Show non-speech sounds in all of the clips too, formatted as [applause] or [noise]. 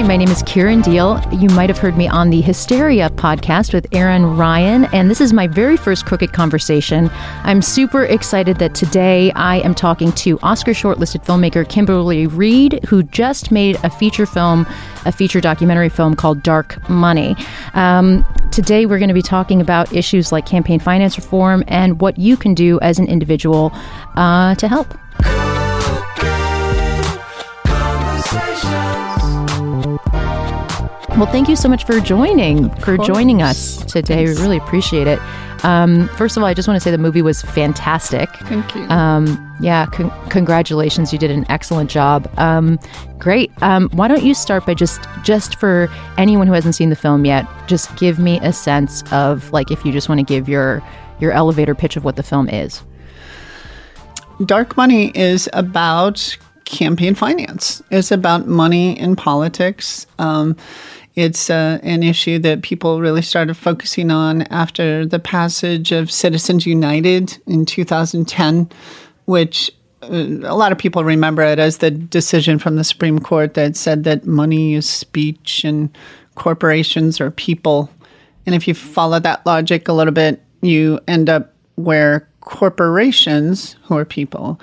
Hi, my name is Kiran Deol. You might have heard me on the Hysteria podcast with Erin Ryan, and this is my very first Crooked Conversation. I'm super excited that today I am talking to Oscar shortlisted filmmaker Kimberly Reed, who just made a feature film, a feature documentary film called Dark Money. Um, today we're going to be talking about issues like campaign finance reform and what you can do as an individual uh, to help. Well, thank you so much for joining for joining us today. Thanks. We really appreciate it. Um, first of all, I just want to say the movie was fantastic. Thank you. Um, yeah, con- congratulations! You did an excellent job. Um, great. Um, why don't you start by just just for anyone who hasn't seen the film yet, just give me a sense of like if you just want to give your your elevator pitch of what the film is. Dark Money is about campaign finance. It's about money in politics. Um, it's uh, an issue that people really started focusing on after the passage of Citizens United in 2010, which uh, a lot of people remember it as the decision from the Supreme Court that said that money is speech and corporations are people. And if you follow that logic a little bit, you end up where corporations, who are people,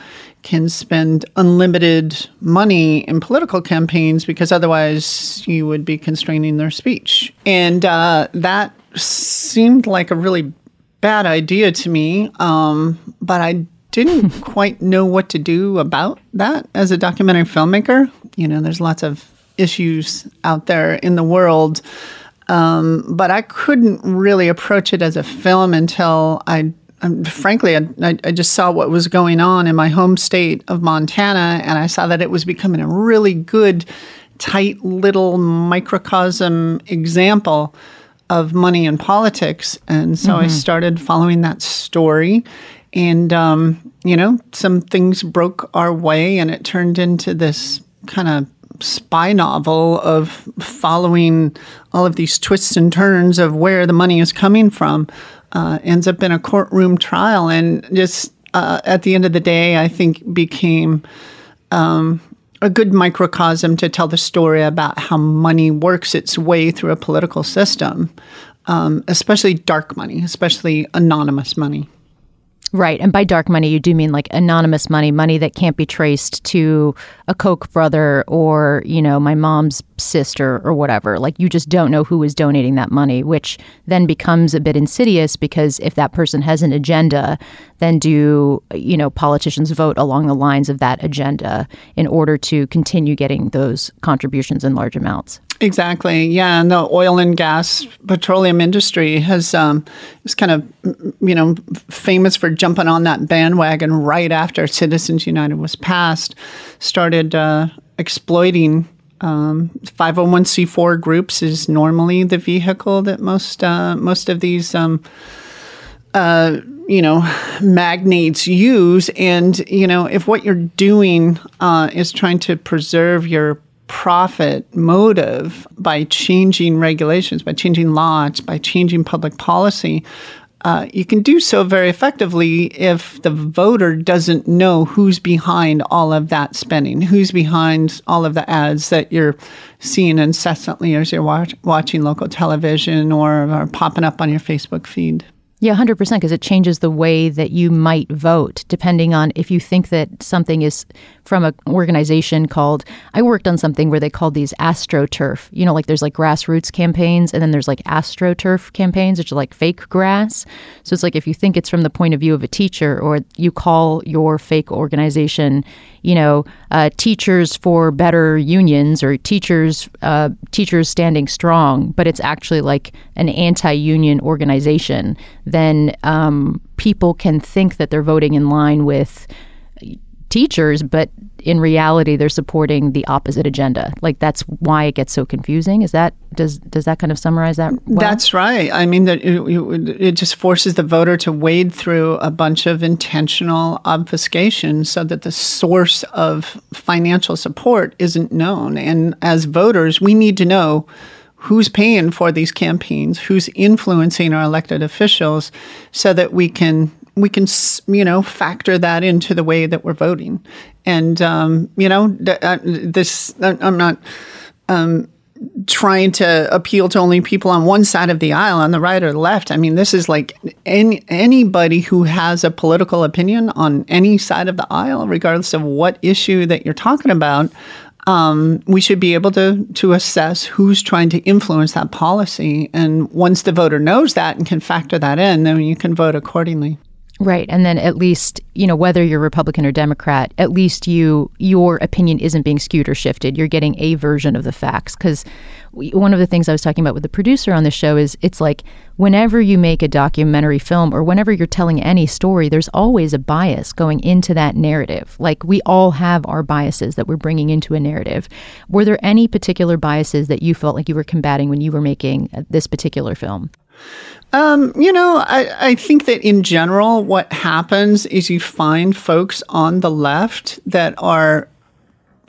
can spend unlimited money in political campaigns because otherwise you would be constraining their speech. And uh, that seemed like a really bad idea to me, um, but I didn't [laughs] quite know what to do about that as a documentary filmmaker. You know, there's lots of issues out there in the world. Um, but I couldn't really approach it as a film until I um, frankly, I, I just saw what was going on in my home state of Montana, and I saw that it was becoming a really good, tight little microcosm example of money and politics. And so I started following that story. And, um, you know, some things broke our way, and it turned into this kind of spy novel of following all of these twists and turns of where the money is coming from uh, ends up in a courtroom trial and just uh, at the end of the day i think became um, a good microcosm to tell the story about how money works its way through a political system um, especially dark money especially anonymous money Right. And by dark money, you do mean like anonymous money, money that can't be traced to a Koch brother or, you know, my mom's sister or whatever. Like you just don't know who is donating that money, which then becomes a bit insidious because if that person has an agenda, then do, you know, politicians vote along the lines of that agenda in order to continue getting those contributions in large amounts? Exactly. Yeah, and the oil and gas petroleum industry has um, is kind of you know famous for jumping on that bandwagon right after Citizens United was passed. Started uh, exploiting um, 501c4 groups is normally the vehicle that most uh, most of these um, uh, you know magnates use, and you know if what you're doing uh, is trying to preserve your profit motive by changing regulations, by changing laws, by changing public policy, uh, you can do so very effectively if the voter doesn't know who's behind all of that spending, who's behind all of the ads that you're seeing incessantly as you're watch- watching local television or, or popping up on your Facebook feed. Yeah, 100%, because it changes the way that you might vote, depending on if you think that something is from an organization called, I worked on something where they called these AstroTurf. You know, like there's like grassroots campaigns and then there's like AstroTurf campaigns, which are like fake grass. So it's like if you think it's from the point of view of a teacher or you call your fake organization, you know, uh, teachers for better unions or teachers, uh, teachers standing strong, but it's actually like an anti-union organization, then um, people can think that they're voting in line with teachers, but in reality they're supporting the opposite agenda. Like that's why it gets so confusing. Is that does does that kind of summarize that? Well? That's right. I mean that it, it, just forces the voter to wade through a bunch of intentional obfuscation so that the source of financial support isn't known. And as voters, we need to know who's paying for these campaigns, who's influencing our elected officials so that we can we can you know factor that into the way that we're voting. And um, you know uh, this i'm not um, trying to appeal to only people on one side of the aisle on the right or the left. I mean this is like any, anybody who has a political opinion on any side of the aisle regardless of what issue that you're talking about um, we should be able to to assess who's trying to influence that policy. And once the voter knows that and can factor that in then you can vote accordingly Right. And then at least, you know, whether you're Republican or Democrat, at least you your opinion isn't being skewed or shifted. You're getting a version of the facts cuz one of the things I was talking about with the producer on the show is it's like whenever you make a documentary film or whenever you're telling any story, there's always a bias going into that narrative. Like we all have our biases that we're bringing into a narrative. Were there any particular biases that you felt like you were combating when you were making uh, this particular film? Um, you know, I, I think that in general, what happens is you find folks on the left that are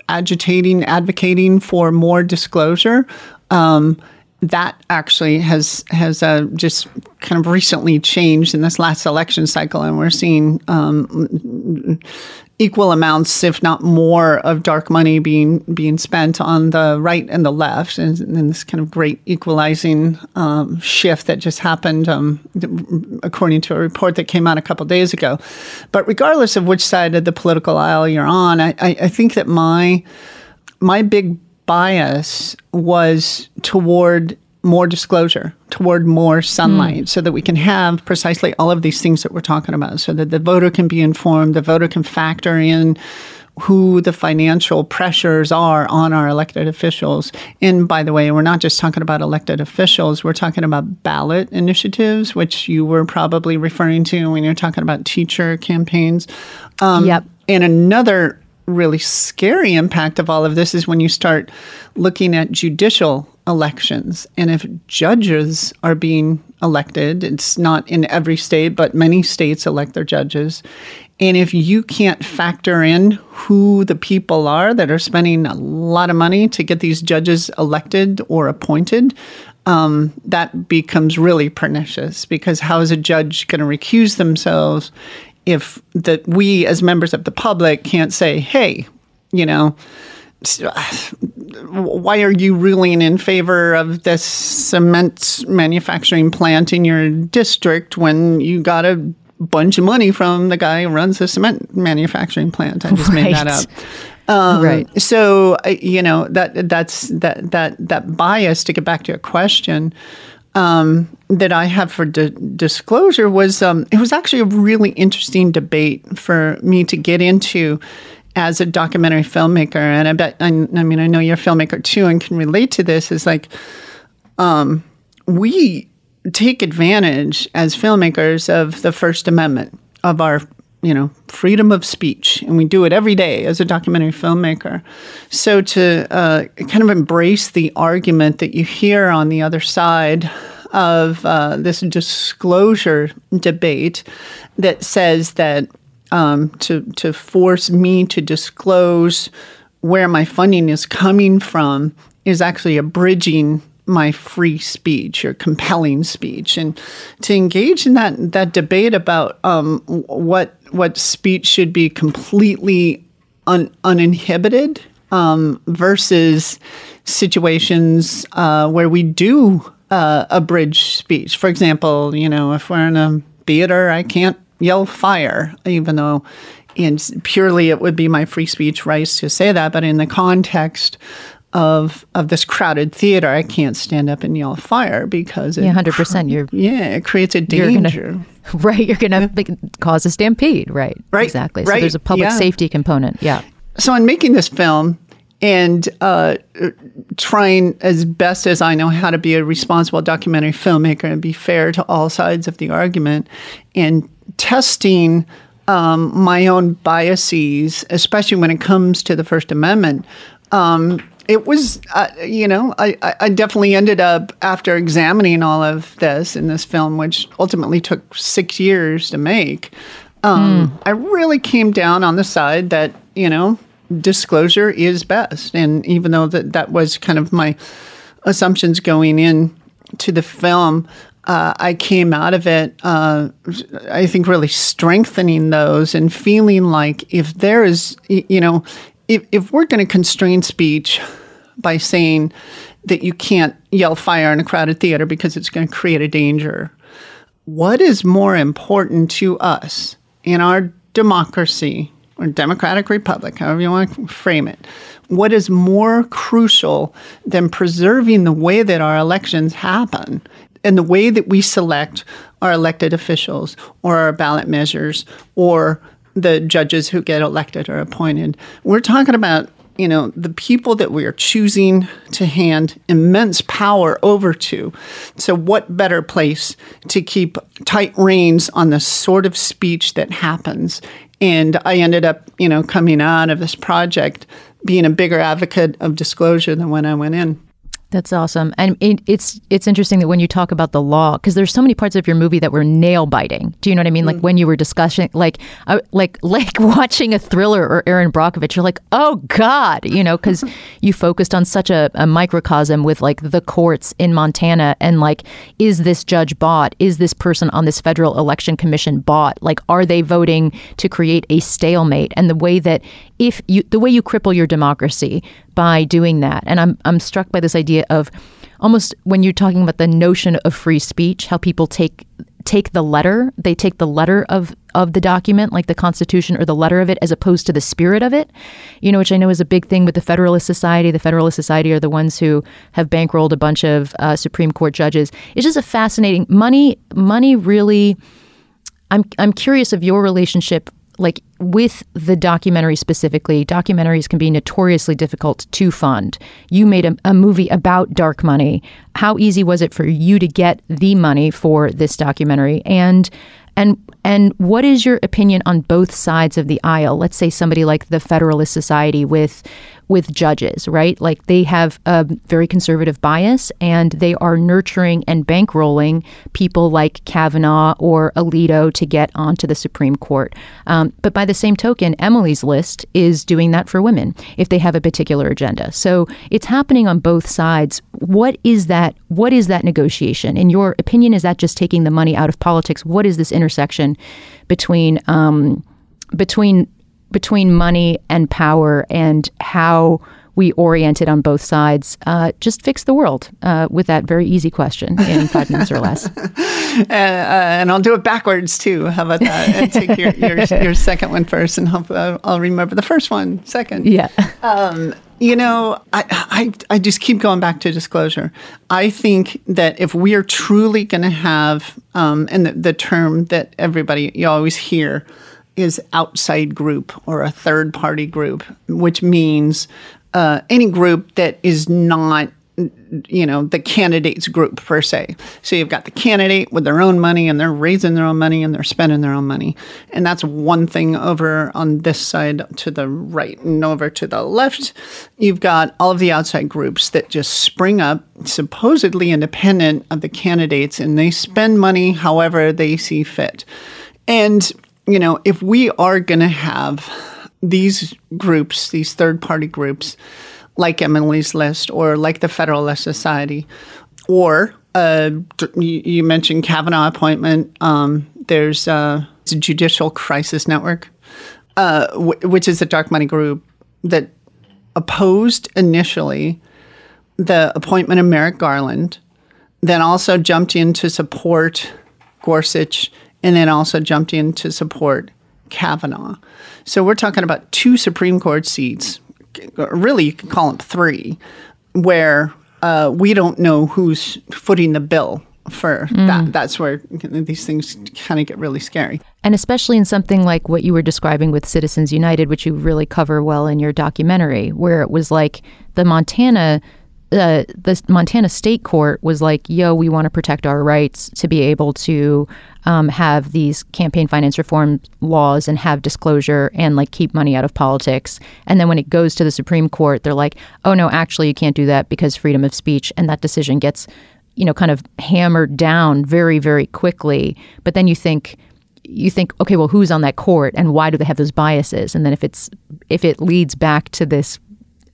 agitating, advocating for more disclosure. Um, that actually has has uh, just kind of recently changed in this last election cycle, and we're seeing um, equal amounts, if not more, of dark money being being spent on the right and the left, and, and this kind of great equalizing um, shift that just happened, um, according to a report that came out a couple days ago. But regardless of which side of the political aisle you're on, I, I, I think that my my big bias was toward more disclosure toward more sunlight mm. so that we can have precisely all of these things that we're talking about so that the voter can be informed the voter can factor in who the financial pressures are on our elected officials. And by the way, we're not just talking about elected officials, we're talking about ballot initiatives, which you were probably referring to when you're talking about teacher campaigns. Um, yep. And another really scary impact of all of this is when you start looking at judicial elections. And if judges are being elected, it's not in every state, but many states elect their judges. And if you can't factor in who the people are that are spending a lot of money to get these judges elected or appointed, um, that becomes really pernicious because how is a judge going to recuse themselves if that we as members of the public can't say, hey, you know, why are you ruling in favor of this cement manufacturing plant in your district when you got a bunch of money from the guy who runs the cement manufacturing plant? I just right. made that up. Um, right. So you know that that's that that that bias. To get back to your question, um, that I have for di- disclosure was um, it was actually a really interesting debate for me to get into as a documentary filmmaker, and I bet I, I mean I know you're a filmmaker too and can relate to this. Is like um, we take advantage as filmmakers of the First Amendment of our you know freedom of speech, and we do it every day as a documentary filmmaker. So to uh, kind of embrace the argument that you hear on the other side of uh, this disclosure debate that says that um, to to force me to disclose where my funding is coming from is actually abridging my free speech or compelling speech, and to engage in that that debate about um, what what speech should be completely un, uninhibited um, versus situations uh, where we do uh, abridge speech. For example, you know, if we're in a theater, I can't yell fire, even though and purely it would be my free speech rights to say that, but in the context of of this crowded theater, I can't stand up and yell fire because it, yeah, hundred percent. You're yeah, it creates a danger. Gonna, [laughs] right, you're going to cause a stampede. Right, right, exactly. Right. So there's a public yeah. safety component. Yeah. So in making this film, and uh, trying as best as I know how to be a responsible documentary filmmaker and be fair to all sides of the argument and testing um, my own biases, especially when it comes to the First Amendment. Um, it was, uh, you know, I, I definitely ended up after examining all of this in this film, which ultimately took six years to make. Um, mm. I really came down on the side that you know disclosure is best, and even though that that was kind of my assumptions going in to the film, uh, I came out of it, uh, I think, really strengthening those and feeling like if there is, you know, if, if we're going to constrain speech by saying that you can't yell fire in a crowded theater because it's going to create a danger, what is more important to us in our democracy or democratic republic, however you want to frame it? What is more crucial than preserving the way that our elections happen and the way that we select our elected officials or our ballot measures or the judges who get elected or appointed. We're talking about you know the people that we are choosing to hand immense power over to so what better place to keep tight reins on the sort of speech that happens and i ended up you know coming out of this project being a bigger advocate of disclosure than when i went in that's awesome, and it, it's it's interesting that when you talk about the law, because there's so many parts of your movie that were nail biting. Do you know what I mean? Mm. Like when you were discussing, like uh, like [laughs] like watching a thriller or Erin Brockovich, you're like, oh God, you know, because [laughs] you focused on such a, a microcosm with like the courts in Montana, and like, is this judge bought? Is this person on this federal election commission bought? Like, are they voting to create a stalemate? And the way that if you the way you cripple your democracy by doing that. And I'm I'm struck by this idea of almost when you're talking about the notion of free speech, how people take take the letter, they take the letter of of the document, like the Constitution or the letter of it, as opposed to the spirit of it. You know, which I know is a big thing with the Federalist Society. The Federalist Society are the ones who have bankrolled a bunch of uh, Supreme Court judges. It's just a fascinating money. Money really. I'm I'm curious of your relationship like with the documentary specifically, documentaries can be notoriously difficult to fund. You made a, a, movie about dark money. How easy was it for you to get the money for this documentary? And and and what is your opinion on both sides of the aisle? Let's say somebody like the Federalist Society with with judges, right? Like they have a very conservative bias and they are nurturing and bankrolling people like Kavanaugh or Alito to get onto the Supreme Court. Um, but by the same token, Emily's list is doing that for women if they have a particular agenda. So it's happening on both sides. What is that? What is that negotiation? In your opinion, is that just taking the money out of politics? What is this intersection between um, between between money and power and how we orient it on both sides, uh, just fix the world uh, with that very easy question in five [laughs] minutes or less. Uh, uh, and I'll do it backwards too. How about that? [laughs] And take your, your, your second one first, and hope I'll remember the first one second. Yeah. Um, you know, I, I, I just keep going back to disclosure. I think that if we are truly going to have, um, and the, the term that everybody you always hear, is outside group or a third party group, which means uh, any group that is not you know the candidates group per se. So you've got the candidate with their own money and they're raising their own money and they're spending their own money. And that's one thing over on this side to the right and over to the left. You've got all of the outside groups that just spring up supposedly independent of the candidates and they spend money however they see fit. And you know, if we are going to have these groups, these third party groups, like Emily's List or like the Federalist Society, or uh, you mentioned Kavanaugh appointment. Um, there's uh, a Judicial Crisis Network, uh, w- which is a dark money group that opposed initially the appointment of Merrick Garland, then also jumped in to support Gorsuch and then also jumped in to support Kavanaugh. So we're talking about two Supreme Court seats, really, you can call them three, where uh, we don't know who's footing the bill for mm. that. That's where these things kind of get really scary. And especially in something like what you were describing with Citizens United, which you really cover well in your documentary, where it was like the Montana uh, the Montana State Court was like, "Yo, we want to protect our rights to be able to um, have these campaign finance reform laws and have disclosure and like keep money out of politics." And then when it goes to the Supreme Court, they're like, "Oh no, actually, you can't do that because freedom of speech," and that decision gets, you know, kind of hammered down very, very quickly. But then you think you think, okay, well, who's on that court and why do they have those biases? And then if it's if it leads back to this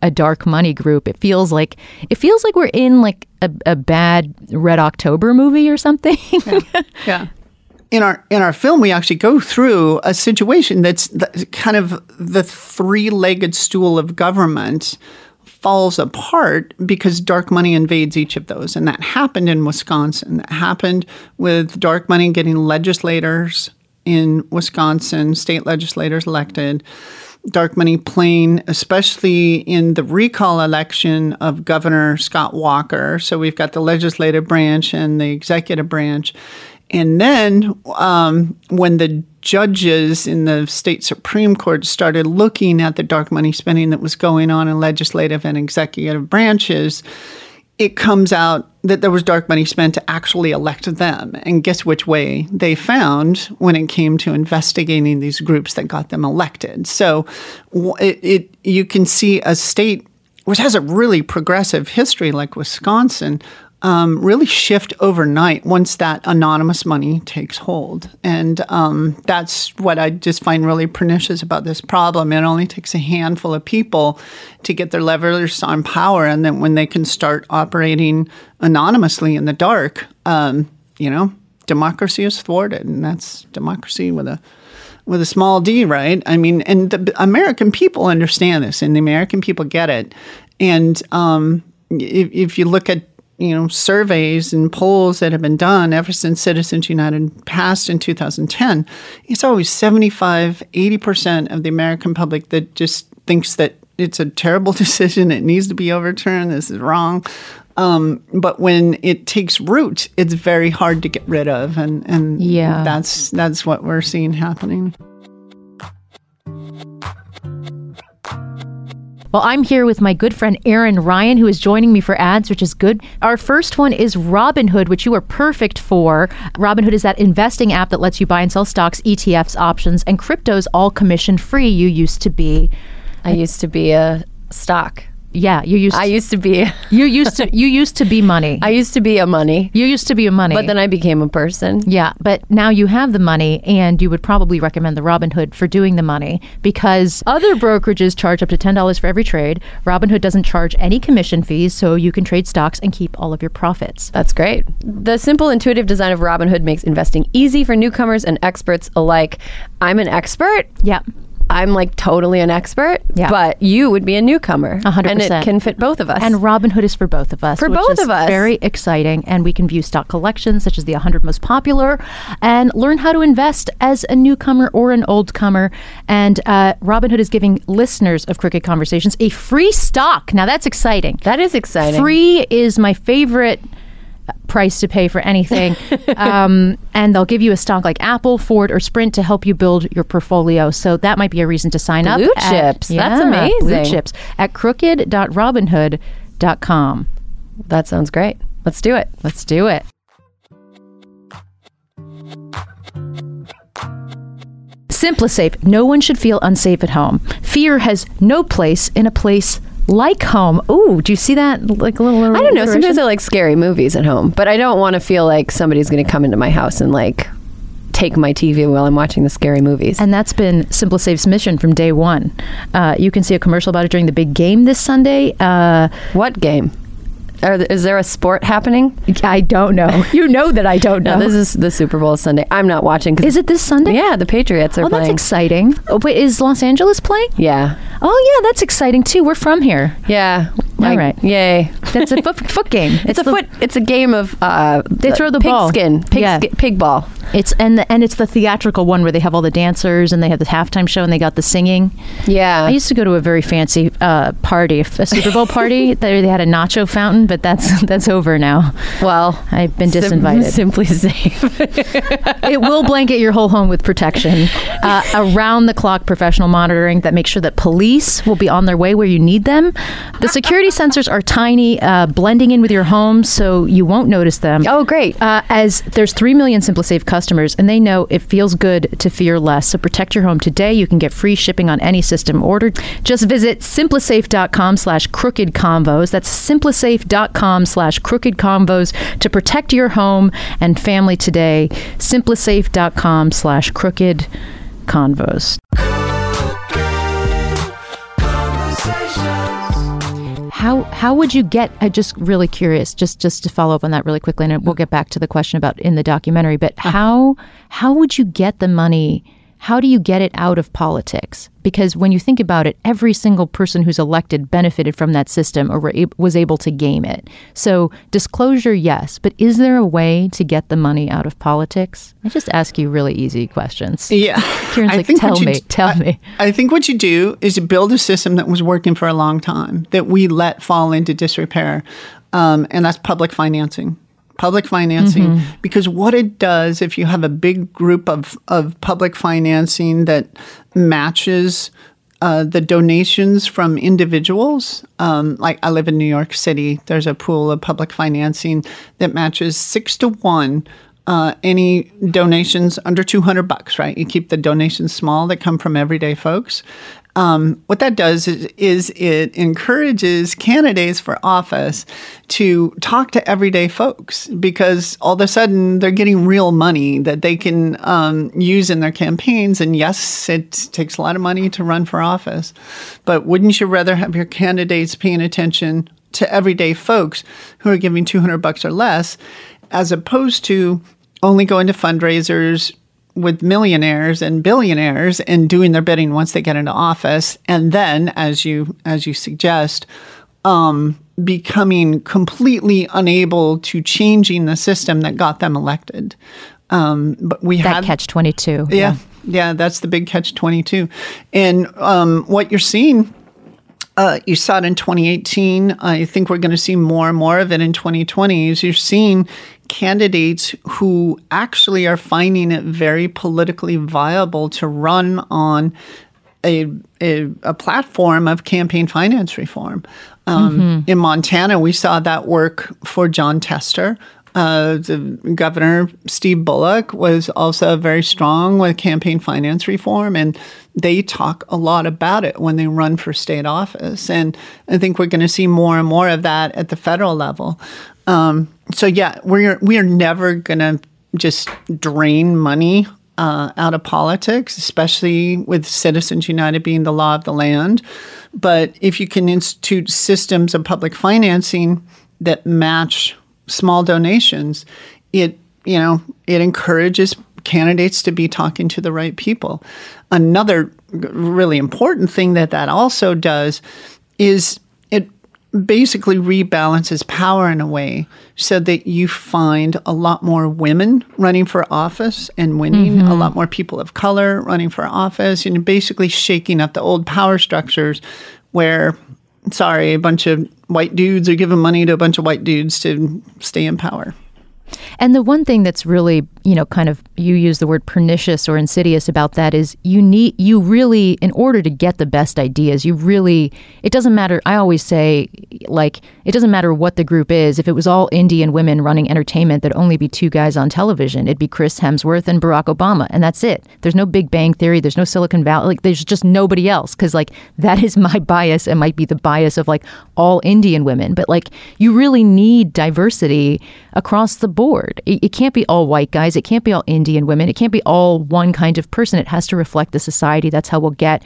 a dark money group, it feels like it feels like we're in like a, a bad Red October movie or something. [laughs] yeah. yeah. In our in our film, we actually go through a situation that's the, kind of the three-legged stool of government falls apart because dark money invades each of those. And that happened in Wisconsin. That happened with dark money getting legislators in Wisconsin, state legislators elected. Dark money playing, especially in the recall election of Governor Scott Walker. So we've got the legislative branch and the executive branch. And then um, when the judges in the state Supreme Court started looking at the dark money spending that was going on in legislative and executive branches, it comes out that there was dark money spent to actually elect them. And guess which way they found when it came to investigating these groups that got them elected. So it, it you can see a state which has a really progressive history like Wisconsin um, really shift overnight once that anonymous money takes hold. And um, that's what I just find really pernicious about this problem. It only takes a handful of people to get their levers on power, and then when they can start operating anonymously in the dark, um, you know, democracy is thwarted, and that's democracy with a with a small d, right? I mean, and the American people understand this, and the American people get it. And um, if, if you look at you know surveys and polls that have been done ever since citizens united passed in 2010 it's always 75 80% of the american public that just thinks that it's a terrible [laughs] decision it needs to be overturned this is wrong. Um, but when it takes root it's very hard to get rid of and, and yeah. that's that's what we're seeing happening Well, I'm here with my good friend Erin Ryan, who is joining me for ads, which is good. Our first one is Robinhood, which you are perfect for. Robinhood is that investing app that lets you buy and sell stocks, ETFs, options, and cryptos all commission free. You used to be. I used to be a stock yeah, you used. I used to be. [laughs] you used to. You used to be money. I used to be a money. You used to be a money. But then I became a person. Yeah, but now you have the money, and you would probably recommend the Robinhood for doing the money because other brokerages charge up to ten dollars for every trade. Robinhood doesn't charge any commission fees, so you can trade stocks and keep all of your profits. That's great. The simple, intuitive design of Robinhood makes investing easy for newcomers and experts alike. I'm an expert. Yeah. I'm like totally an expert, yeah. but you would be a newcomer. 100%. And it can fit both of us. And Robinhood is for both of us. For both of us. Very exciting. And we can view stock collections such as the 100 most popular and learn how to invest as a newcomer or an old comer. And uh, Robinhood is giving listeners of Crooked Conversations a free stock. Now that's exciting. That is exciting. Free is my favorite price to pay for anything. [laughs] um, and they'll give you a stock like Apple, Ford, or Sprint to help you build your portfolio. So that might be a reason to sign blue up. Blue chips. At, That's amazing. Blue chips at crooked.robinhood.com. That sounds great. Let's do it. Let's do it. SimpliSafe. No one should feel unsafe at home. Fear has no place in a place like home. Ooh, do you see that? Like a little. I don't know. Sometimes I like scary movies at home, but I don't want to feel like somebody's going to come into my house and like take my TV while I'm watching the scary movies. And that's been SimpliSafe's mission from day one. Uh, you can see a commercial about it during the big game this Sunday. Uh, what game? Are, is there a sport happening? I don't know. [laughs] You know that I don't know. no, this is the Super Bowl Sunday. I'm not watching. Is it this Sunday? Yeah, the Patriots are oh, playing. that's exciting. Oh, wait, is Los Angeles playing? Yeah. Oh, yeah, that's exciting too. We're from here. Yeah. All right. Yay. That's a foot, foot game. It's, it's a the, foot. It's a game of. Uh, they throw the pig ball. Skin. Pig yeah. Skin, pig ball. It's and the, and it's the theatrical one where they have all the dancers and they have the halftime show and they got the singing. Yeah. I used to go to a very fancy uh, party, a Super Bowl [laughs] party. they, they had a nacho fountain, but that's [laughs] that's over now. Well, I've been disinvited. [laughs] Sim- SimpliSafe. it will blanket your whole home with protection, uh, around the clock professional monitoring that makes sure that police will be on their way where you need them. The security sensors are tiny, uh, blending in with your home so you won't notice them. Oh, great. Uh, as there's 3 million SimpliSafe customers, and they know it feels good to fear less. So protect your home today. You can get free shipping on any system ordered. Just visit simplisafe.com slash crooked convos. That's simplisafe.com slash crooked convos to protect your home and family today. simplisafe.com slash crooked convos. How how would you get? I'm just really curious. Just just to follow up on that really quickly, and we'll get back to the question about in the documentary. But uh-huh. how how would you get the money? How do you get it out of politics? Because when you think about it, every single person who's elected benefited from that system or was able to game it. So disclosure, yes, but is there a way to get the money out of politics? I just ask you really easy questions. Yeah, Kiran's I like, think tell what you me, d- tell I- me. I think what you do is you build a system that was working for a long time that we let fall into disrepair, um, and that's public financing. Public financing, because what it does, if you have a big group of, of public financing that matches uh, the donations from individuals, um, like I live in New York City, there's a pool of public financing that matches six to one uh, any donations under 200 bucks, right? You keep the donations small that come from everyday folks. Um, what that does is, is it encourages candidates for office to talk to everyday folks because all of a sudden they're getting real money that they can um, use in their campaigns. And yes, it takes a lot of money to run for office, but wouldn't you rather have your candidates paying attention to everyday folks who are giving 200 bucks or less as opposed to only going to fundraisers with millionaires and billionaires and doing their bidding once they get into office and then as you as you suggest um, becoming completely unable to changing the system that got them elected um, but we have That had catch 22. yeah, yeah, that's the big catch 22. And um, what you're seeing, uh, you saw it in 2018. I think we're going to see more and more of it in 2020. Is you're seeing candidates who actually are finding it very politically viable to run on a, a, a platform of campaign finance reform. Um, In Montana, we saw that work for Jon Tester. Uh, the governor Steve Bullock was also very strong with campaign finance reform, and they talk a lot about it when they run for state office. And I think we're going to see more and more of that at the federal level. Um, so yeah, we're we are never to just drain money uh, out of politics, especially with Citizens United being the law of the land. But if you can institute systems of public financing that match small donations, it you know it encourages candidates to be talking to the right people. Another really important thing that that also does is basically rebalances power in a way so that you find a lot more women running for office and winning, a mm-hmm. lot more people of color running for office, and basically shaking up the old power structures where, sorry, a bunch of white dudes are giving money to a bunch of white dudes to stay in power. And the one thing that's really, you know, kind of you use the word pernicious or insidious about that is you need you really in order to get the best ideas, you really it doesn't matter I always say like it doesn't matter what the group is. If it was all Indian women running entertainment, there'd only be two guys on television. It'd be Chris Hemsworth and Barack Obama, and that's it. There's no Big Bang Theory, there's no Silicon Valley, like there's just nobody else cuz like that is my [laughs] bias It might be the bias of like all Indian women, but like you really need diversity across the board. It, it can't be all white guys. It can't be all Indian women. It can't be all one kind of person. It has to reflect the society. That's how we'll get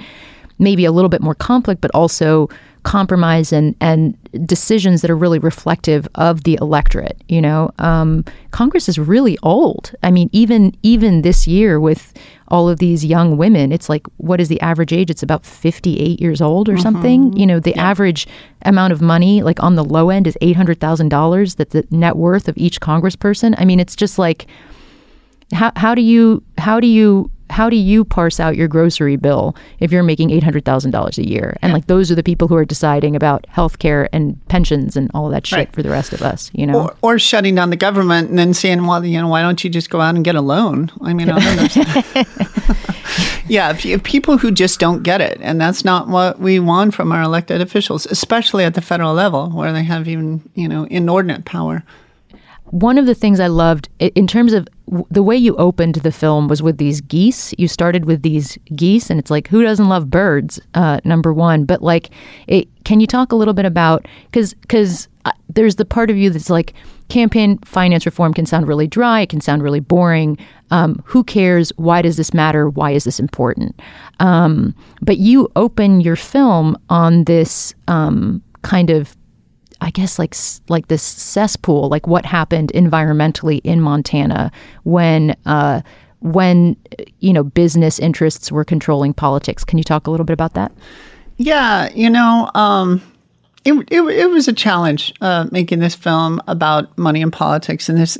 maybe a little bit more conflict, but also compromise and and decisions that are really reflective of the electorate. You know, um, Congress is really old. I mean, even even this year with all of these young women, it's like what is the average age? It's about fifty eight years old or something. You know, the average amount of money, like on the low end, is eight hundred thousand dollars. That the net worth of each Congressperson. I mean, it's just like how how do you how do you how do you parse out your grocery bill if you're making $800,000 a year? And like those are the people who are deciding about health care and pensions and all that shit Right. for the rest of us, you know? Or, or shutting down the government and then saying, well, you know, why don't you just go out and get a loan? I mean, I don't understand. yeah, if people who just don't get it, and that's not what we want from our elected officials, especially at the federal level where they have even, you know, inordinate power. One of the things I loved in terms of the way you opened the film was with these geese. You started with these geese, and it's like, who doesn't love birds? Uh, number one, but like, it, can you talk a little bit about because because uh, there's the part of you that's like, campaign finance reform can sound really dry, it can sound really boring. Um, who cares? Why does this matter? Why is this important? Um, but you open your film on this um, kind of I guess like like this cesspool, like what happened environmentally in Montana when uh, when you know business interests were controlling politics. Can you talk a little bit about that? Yeah, you know, um, it, it, it was a challenge uh, making this film about money and politics. And this,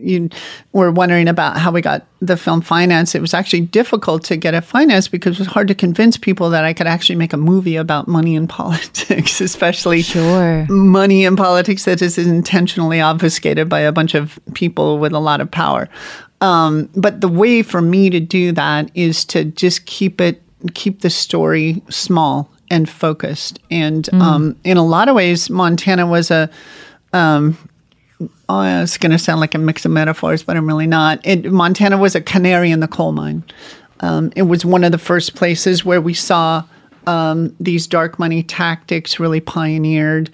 you were wondering about how we got the film financed. It was actually difficult to get it financed because it was hard to convince people that I could actually make a movie about money and [laughs] politics, especially Sure. money and politics that is intentionally obfuscated by a bunch of people with a lot of power. Um, but the way for me to do that is to just keep it, keep the story small and focused. And um, in a lot of ways, Montana was a. Um, oh, it's going to sound like a mix of metaphors, but I'm really not. It, Montana was a canary in the coal mine. Um, it was one of the first places where we saw um, these dark money tactics really pioneered.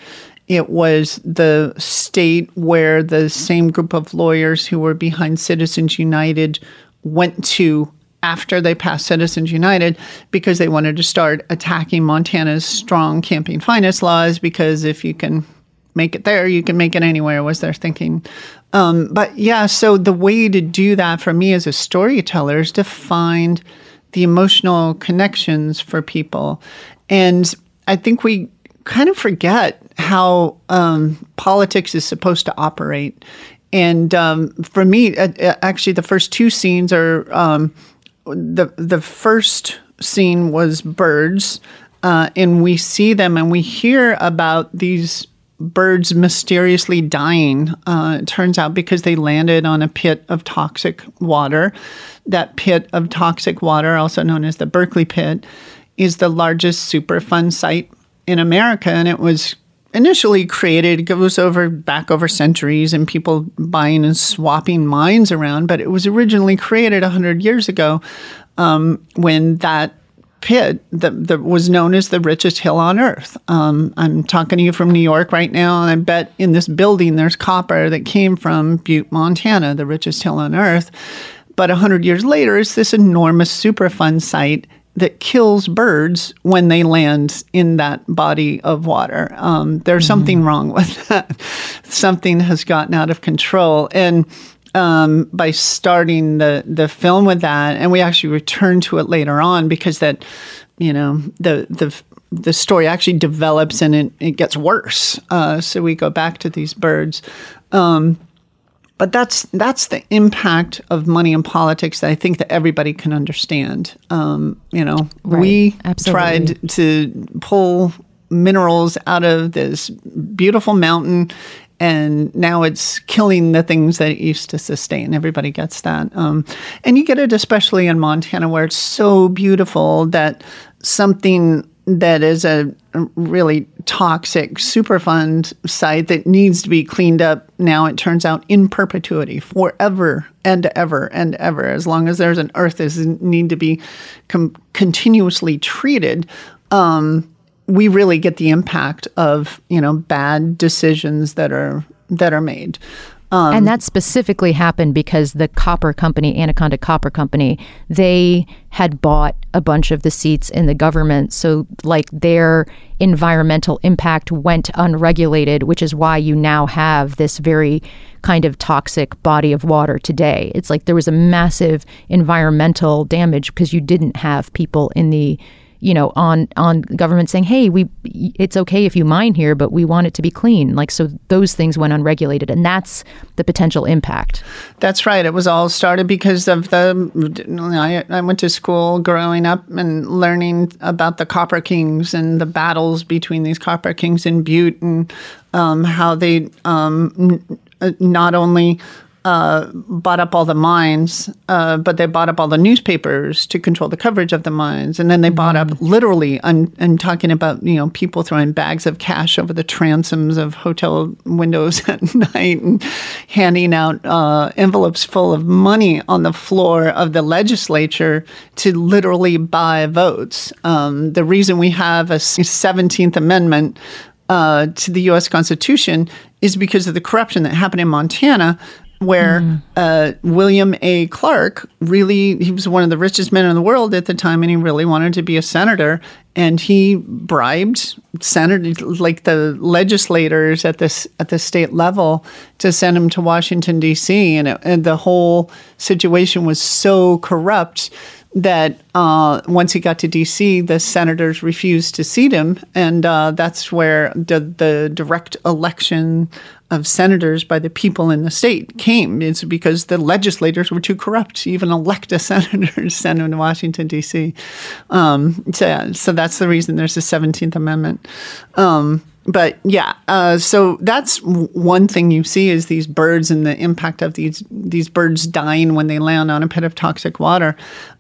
It was the state where the same group of lawyers who were behind Citizens United went to after they passed Citizens United because they wanted to start attacking Montana's strong campaign finance laws because if you can make it there, you can make it anywhere, was their thinking. Um, but yeah, so the way to do that for me as a storyteller is to find the emotional connections for people. And I think we kind of forget how um, politics is supposed to operate. And um, for me, uh, uh, actually, the first two scenes are um, the the first scene was birds, uh, and we see them and we hear about these birds mysteriously dying. Uh, it turns out because they landed on a pit of toxic water. That pit of toxic water, also known as the Berkeley Pit, is the largest Superfund site in America, and it was initially created goes over back over centuries and people buying and swapping mines around but it was originally created 100 years ago um, when that pit that, that was known as the richest hill on earth. Um, i'm talking to you from new york right now and i bet in this building there's copper that came from butte montana the richest hill on earth. But 100 years later it's this enormous superfund site that kills birds when they land in that body of water. Um, there's something wrong [laughs] with that. something has gotten out of control. And um, by starting the, the film with that, and we actually return to it later on because that, you know, the, the, the story actually develops and it, it gets worse. Uh, so we go back to these birds. Um, but that's that's the impact of money in politics that I think that everybody can understand. Um, you know, Right. we Absolutely. tried to pull minerals out of this beautiful mountain, and now it's killing the things that it used to sustain. Everybody gets that, um, and you get it especially in Montana, where it's so beautiful that something that is a really toxic Superfund site that needs to be cleaned up now it turns out in perpetuity forever and ever and ever as long as there's an earth that need to be com- continuously treated um, we really get the impact of you know bad decisions that are that are made Um, and that specifically happened because the copper company, Anaconda Copper Company, they had bought a bunch of the seats in the government. So, like, their environmental impact went unregulated, which is why you now have this very kind of toxic body of water today. It's like there was a massive environmental damage because you didn't have people in the you know, on on government saying, "Hey, we it's okay if you mine here, but we want it to be clean." Like so, those things went unregulated, and that's the potential impact. That's right. It was all started because of the. I, I went to school growing up and learning about the Copper Kings and the battles between these Copper Kings in Butte and um, how they um, not only uh, bought up all the mines, uh, but they bought up all the newspapers to control the coverage of the mines, and then they bought up literally and and talking about you know people throwing bags of cash over the transoms of hotel windows [laughs] at night and handing out uh, envelopes full of money on the floor of the legislature to literally buy votes. Um, the reason we have a Seventeenth Amendment uh, to the U.S. Constitution is because of the corruption that happened in Montana, where mm. uh, William A. Clark really, he was one of the richest men in the world at the time, and he really wanted to be a senator. And he bribed senators, like the legislators at this at the state level, to send him to Washington D.C. And, it, and the whole situation was so corrupt that uh, once he got to D.C., the senators refused to seat him, and uh, that's where the, the direct election of senators by the people in the state came. It's because the legislators were too corrupt to even elect a [laughs] senator send him to Washington, D.C. Um, so, so that's the reason there's a 17th Amendment. Um, but yeah, uh, so that's one thing you see is these birds and the impact of these these birds dying when they land on a pit of toxic water.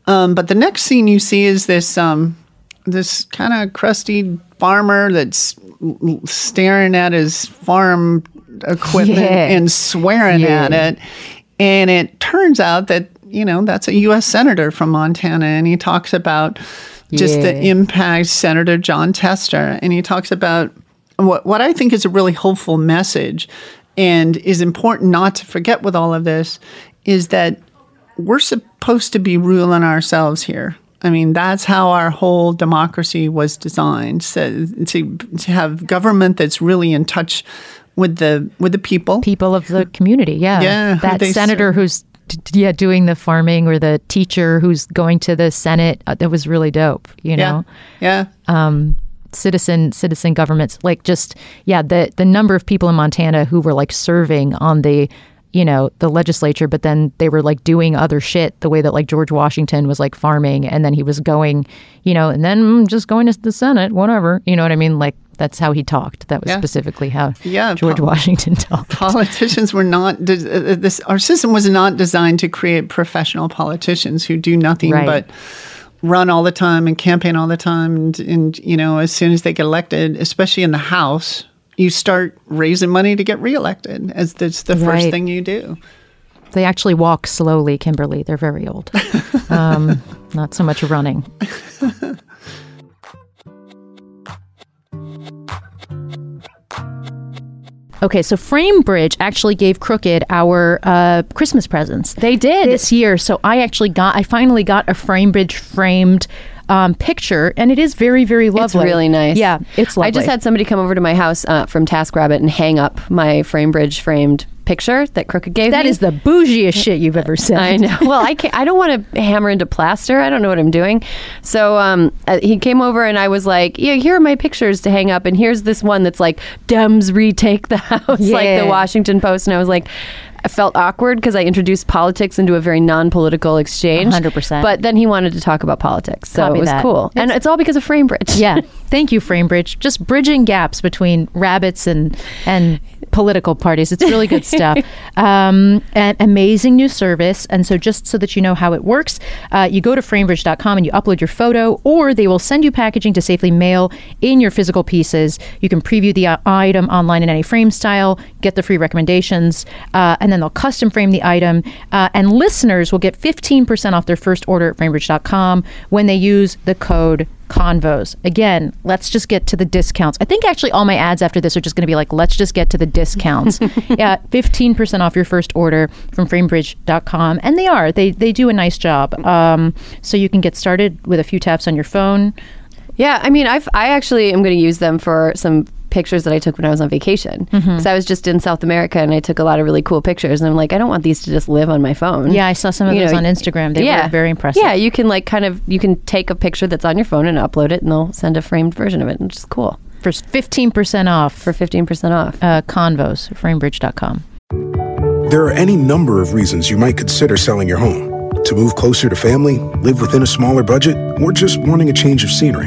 Um, but the next scene you see is this um, this kind of crusty farmer that's staring at his farm equipment [laughs] yeah. and swearing yeah. at it. And it turns out that, you know, that's a U.S. Senator from Montana. And he talks about just yeah. the impact, Senator Jon Tester. And he talks about what, what I think is a really hopeful message and is important not to forget with all of this is that we're supposed to be ruling ourselves here. I mean, that's how our whole democracy was designed so, to, to have government that's really in touch with the with the people, people of the community. Yeah, yeah. That senator who's yeah doing the farming or the teacher who's going to the Senate. Uh, that was really dope. You know. Yeah. yeah. Um, citizen citizen governments like just yeah the the number of people in Montana who were like serving on the you know the legislature but then they were like doing other shit the way that like George Washington was like farming and then he was going you know and then just going to the Senate whatever you know what I mean like that's how he talked. That was yeah. specifically how yeah, George po- Washington [laughs] talked. Politicians were not de- uh, this. Our system was not designed to create professional politicians who do nothing right. but run all the time and campaign all the time. And, and you know, as soon as they get elected, especially in the House, you start raising money to get reelected. As that's the right. first thing you do. They actually walk slowly, Kimberly. They're very old. [laughs] Um, not so much running. Okay, so Framebridge actually gave Crooked our uh, Christmas presents. They did this year. So I actually got, I finally got a Framebridge framed um, picture, and it is very, very lovely. It's really nice. Yeah, it's lovely. I just had somebody come over to my house uh, from TaskRabbit and hang up my Framebridge framed picture that Crooked gave That me. is the bougiest shit you've ever [laughs] said. I know. Well, I can't, I don't want to hammer into plaster. I don't know what I'm doing. So um, uh, he came over and I was like, yeah, here are my pictures to hang up, and here's this one that's like Dems retake the [laughs] House, yeah. like the Washington Post, and I was like. I felt awkward because I introduced politics into a very non-political exchange. 100%. But then he wanted to talk about politics, so Copy it was that. cool. It's, and it's all because of Framebridge. Yeah. [laughs] Thank you, Framebridge. Just bridging gaps between rabbits and and political parties. It's really good stuff. [laughs] um, an amazing new service. And so, just so that you know how it works, uh, you go to framebridge.com and you upload your photo, or they will send you packaging to safely mail in your physical pieces. You can preview the uh, item online in any frame style, get the free recommendations, uh, and then they'll custom frame the item. Uh, and listeners will get 15% off their first order at framebridge.com when they use the code convos. Again, let's just get to the discounts. I think actually all my ads after this are just going to be like, let's just get to the discounts. [laughs] yeah, 15% off your first order from framebridge.com. And they are, they, they do a nice job. Um, so you can get started with a few taps on your phone. Yeah, I mean, I've, I actually am going to use them for some pictures that I took when I was on vacation. Because I was just in South America and I took a lot of really cool pictures. And I'm like, I don't want these to just live on my phone. Yeah, I saw some of You those know, on Instagram. They were very impressive. Yeah, you can like kind of you can take a picture that's on your phone and upload it, and they'll send a framed version of it, which is cool For 15% off for fifteen percent off. uh, Convos, framebridge.com. There are any number of reasons you might consider selling your home. To move closer to family, live within a smaller budget, or just wanting a change of scenery.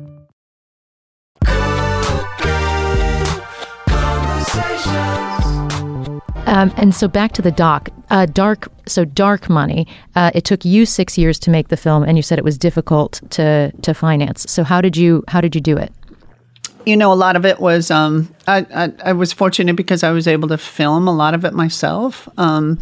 Um, and so back to the doc. Uh, dark. So dark money. Uh, it took you six years to make the film, and you said it was difficult to to finance. So how did you how did you do it? you know, a lot of it was um, I, I, I was fortunate because I was able to film a lot of it myself. Um,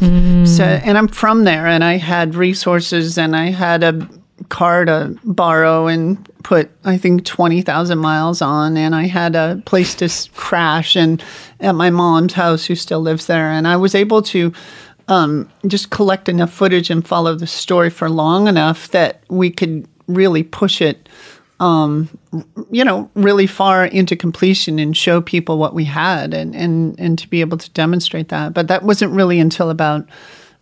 So, and I'm from there, and I had resources, and I had a car to borrow and put I think twenty thousand miles on, and I had a place to crash, and at my mom's house, who still lives there, and I was able to. Um, just collect enough footage and follow the story for long enough that we could really push it you know, really far into completion and show people what we had and, and, and to be able to demonstrate that. But that wasn't really until about,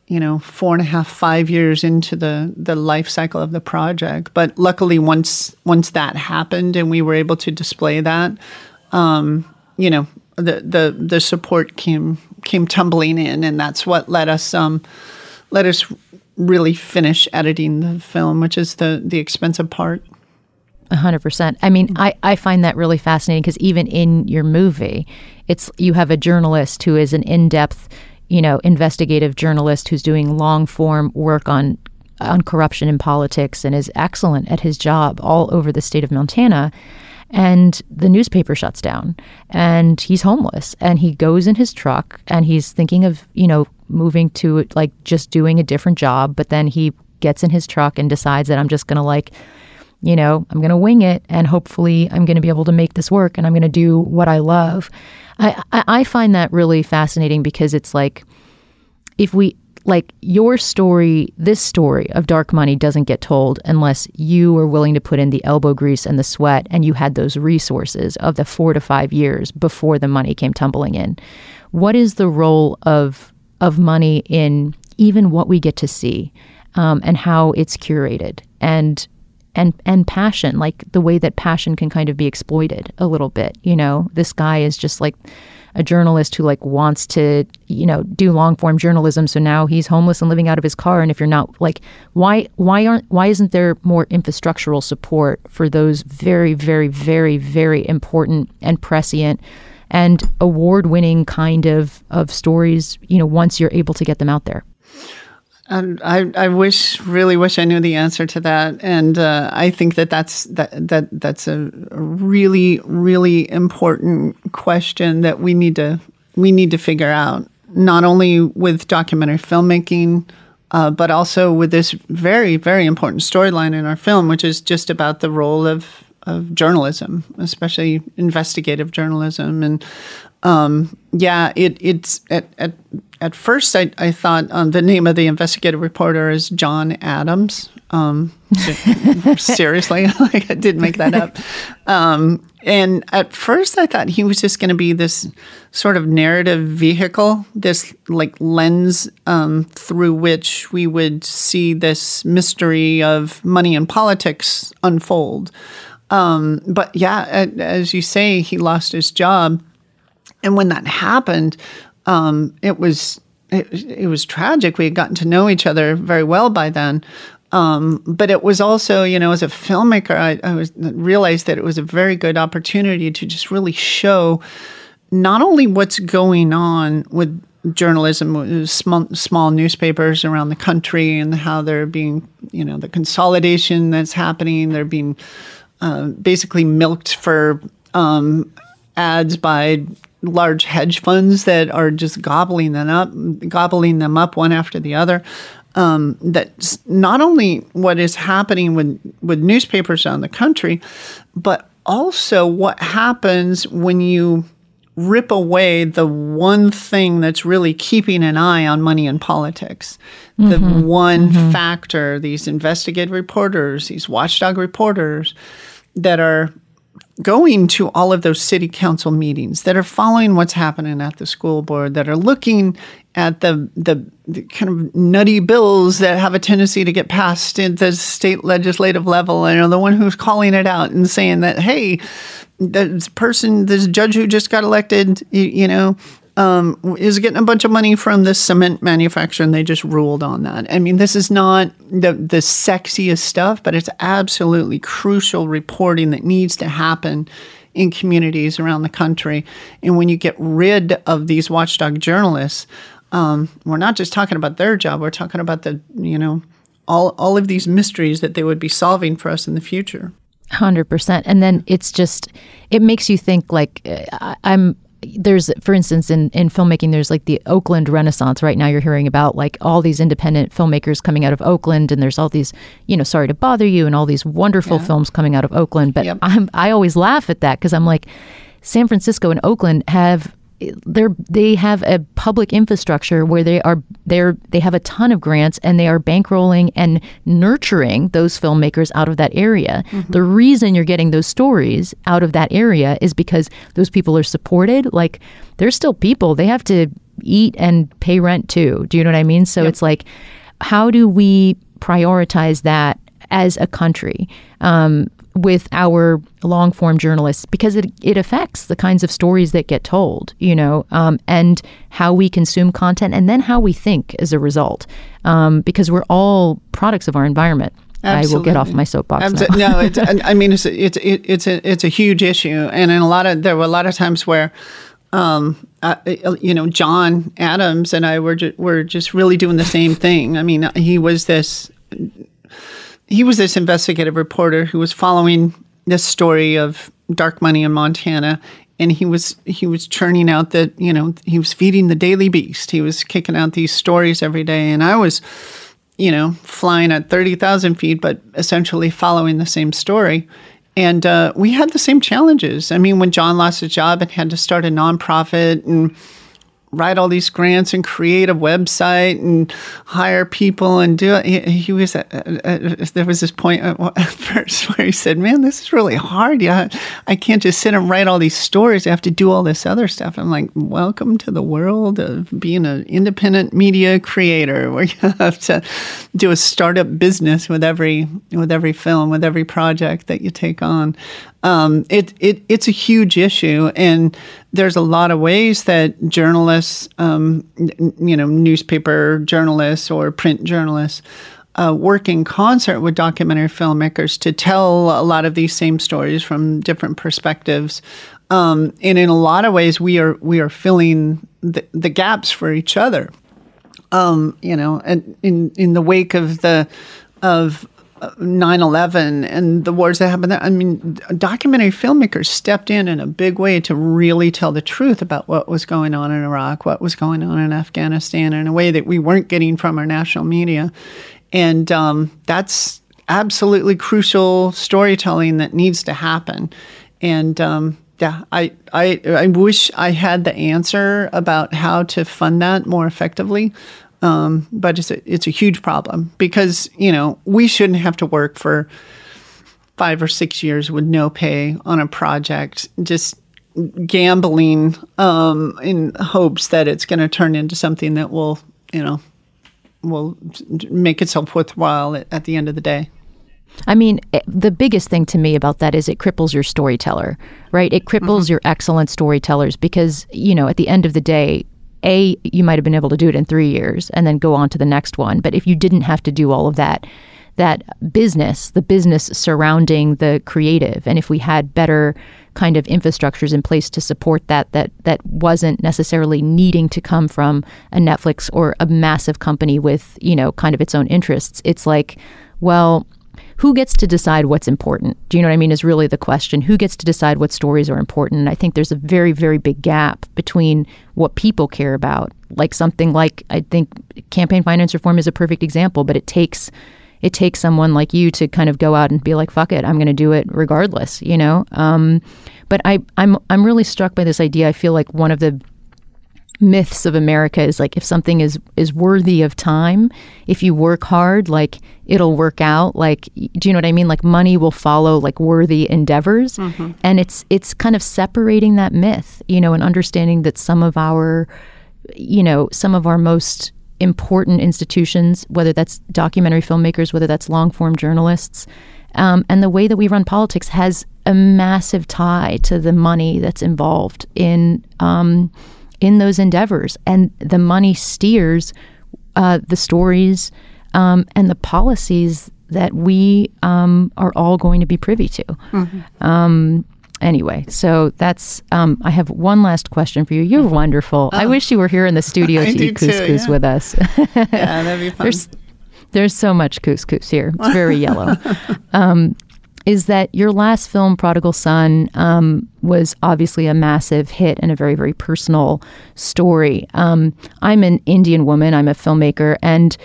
you know, four and a half, five years into the, the life cycle of the project. But luckily once once that happened and we were able to display that, um, you know, the, the the support came came tumbling in and that's what let us um let us really finish editing the film, which is the the expensive part. A hundred percent. I mean, I, I find that really fascinating because even in your movie, it's you have a journalist who is an in depth, you know, investigative journalist who's doing long form work on on corruption in politics and is excellent at his job all over the state of Montana. And the newspaper shuts down and he's homeless and he goes in his truck and he's thinking of, you know, moving to like just doing a different job, but then he gets in his truck and decides that I'm just going to like you know, I'm going to wing it and hopefully I'm going to be able to make this work and I'm going to do what I love. I, I, I find that really fascinating because it's like, if we, like your story, this story of dark money doesn't get told unless you are willing to put in the elbow grease and the sweat and you had those resources of the four to five years before the money came tumbling in. What is the role of, of money in even what we get to see um, and how it's curated? And and and passion like the way that passion can kind of be exploited a little bit you know? This guy is just like a journalist who like wants to you know do long form journalism so now he's homeless and living out of his car and if you're not like why why aren't why isn't there more infrastructural support for those very very very very important and prescient and award winning kind of of stories you know once you're able to get them out there I, I wish, really wish I knew the answer to that. And uh, I think that that's that, that that's a really, really important question that we need to we need to figure out. Not only with documentary filmmaking, uh, but also with this very, very important storyline in our film, which is just about the role of of journalism, especially investigative journalism. And um, yeah, it, it's at, at at first I, I thought um, the name of the investigative reporter is John Adams. Um, [laughs] seriously, [laughs] like I did make that up. Um, and at first I thought he was just going to be this sort of narrative vehicle, this like lens um, through which we would see this mystery of money and politics unfold. Um, but yeah, as you say, he lost his job. And when that happened, um, it was it, it was tragic. We had gotten to know each other very well by then. Um, but it was also, you know, as a filmmaker, I, I was realized that it was a very good opportunity to just really show not only what's going on with journalism, small, small newspapers around the country, and how they're being, you know, the consolidation that's happening. They're being uh, basically milked for um, ads by large hedge funds that are just gobbling them up, gobbling them up one after the other. Um, that's not only what is happening with, with newspapers around the country, but also what happens when you rip away the one thing that's really keeping an eye on money and politics. The Mm-hmm. one factor, these investigative reporters, these watchdog reporters that are going to all of those city council meetings, that are following what's happening at the school board, that are looking at the, the, the kind of nutty bills that have a tendency to get passed at the state legislative level, and are the one who's calling it out and saying that, hey, this person, this judge who just got elected, you, you know, um, is getting a bunch of money from this cement manufacturer, and they just ruled on that. I mean, this is not the the sexiest stuff, but it's absolutely crucial reporting that needs to happen in communities around the country. And when you get rid of these watchdog journalists, um, we're not just talking about their job; we're talking about the you know all all of these mysteries that they would be solving for us in the future. Hundred percent, and then it's just it makes you think. Like I- I'm there's, for instance, in in filmmaking, there's like the Oakland Renaissance. Right now, you're hearing about like all these independent filmmakers coming out of Oakland, and there's all these, you know, sorry to bother you, and all these wonderful films coming out of Oakland. But Yep. I'm I always laugh at that because I'm like, San Francisco and Oakland have they're they have a public infrastructure where they are they're they have a ton of grants and they are bankrolling and nurturing those filmmakers out of that area. The reason you're getting those stories out of that area is because those people are supported. Like they're still people. They have to eat and pay rent too. Do you know what I mean? So it's like how do we prioritize that as a country? Um, with our long form journalists because it, it affects the kinds of stories that get told, you know, um, and how we consume content and then how we think as a result. Um, because we're all products of our environment. I will get off my soapbox now. No, it's, [laughs] I mean it's a, it's it, it's a it's a huge issue, and in a lot of there were a lot of times where, um, uh, you know, John Adams and I were ju- were just really doing the same thing. I mean, he was this he was this investigative reporter who was following this story of dark money in Montana. And he was he was churning out the you know he was feeding the Daily Beast. He was kicking out these stories every day, and I was you know, flying at 30,000 feet, but essentially following the same story. And uh, we had the same challenges. I mean, when John lost his job and had to start a nonprofit and write all these grants and create a website and hire people and do it, he, he was, uh, uh, there was this point at [laughs] first where he said, Man, this is really hard. Yeah, I can't just sit and write all these stories. I have to do all this other stuff. I'm like, Welcome to the world of being an independent media creator [laughs] where you have to do a startup business with every with every film, with every project that you take on. Um, it, it it's a huge issue, and there's a lot of ways that journalists, um, n- you know, newspaper journalists or print journalists. Uh, work in concert with documentary filmmakers to tell a lot of these same stories from different perspectives, um, and in a lot of ways, we are we are filling the, the gaps for each other um, you know, and in in the wake of the of 9/11 and the wars that happened there, I mean, documentary filmmakers stepped in in a big way to really tell the truth about what was going on in Iraq, what was going on in Afghanistan, in a way that we weren't getting from our national media, and um, that's absolutely crucial storytelling that needs to happen, and. Um, yeah, I, I I wish I had the answer about how to fund that more effectively, um, but it's a, it's a huge problem because you know we shouldn't have to work for five or six years with no pay on a project, just gambling um, in hopes that it's going to turn into something that will you know will make itself worthwhile at, at the end of the day. I mean, eh, the biggest thing to me about that is it cripples your storyteller, right? It cripples your excellent storytellers because, you know, at the end of the day, A, you might have been able to do it in three years and then go on to the next one. But if you didn't have to do all of that, that business, the business surrounding the creative, and if we had better kind of infrastructures in place to support that, that that wasn't necessarily needing to come from a Netflix or a massive company with, you know, kind of its own interests, it's like, well, who gets to decide what's important? Do you know what I mean? Is really the question. Who gets to decide what stories are important? And I think there's a very, very big gap between what people care about like something like I think campaign finance reform is a perfect example, but it takes it takes someone like you to kind of go out and be like, "Fuck it, I'm going to do it regardless," you know. Um, but I, I'm I'm really struck by this idea. I feel like one of the myths of America is like if something is is worthy of time, if you work hard, like it'll work out. Like, do you know what I mean? Like money will follow like worthy endeavors, mm-hmm. and it's it's kind of separating that myth, you know, and understanding that some of our, you know, some of our most important institutions, whether that's documentary filmmakers, whether that's long form journalists, um, and the way that we run politics has a massive tie to the money that's involved in um, in those endeavors, and the money steers uh, the stories um, and the policies that we um, are all going to be privy to. Mm-hmm. Um, anyway, so that's. Um, I have one last question for you. You're mm-hmm. wonderful. Oh. I wish you were here in the studio [laughs] to eat couscous yeah. with us. [laughs] yeah, that'd be [laughs] fun. There's, there's so much couscous here. It's very yellow. Um, is that your last film, Prodigal Son, um, was obviously a massive hit and a very, very personal story. Um, I'm an Indian woman, I'm a filmmaker, and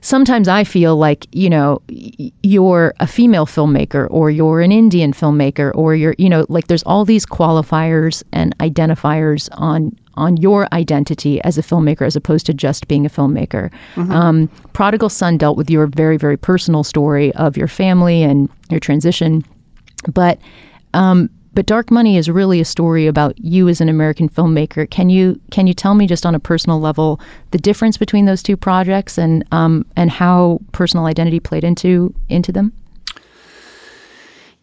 sometimes I feel like, you know, you're a female filmmaker or you're an Indian filmmaker or you're, you know, like there's all these qualifiers and identifiers on on your identity as a filmmaker as opposed to just being a filmmaker. Mm-hmm. Um, Prodigal Son dealt with your very, very personal story of your family and your transition. But um, but Dark Money is really a story about you as an American filmmaker. Can you can you tell me just on a personal level the difference between those two projects and um, and how personal identity played into into them?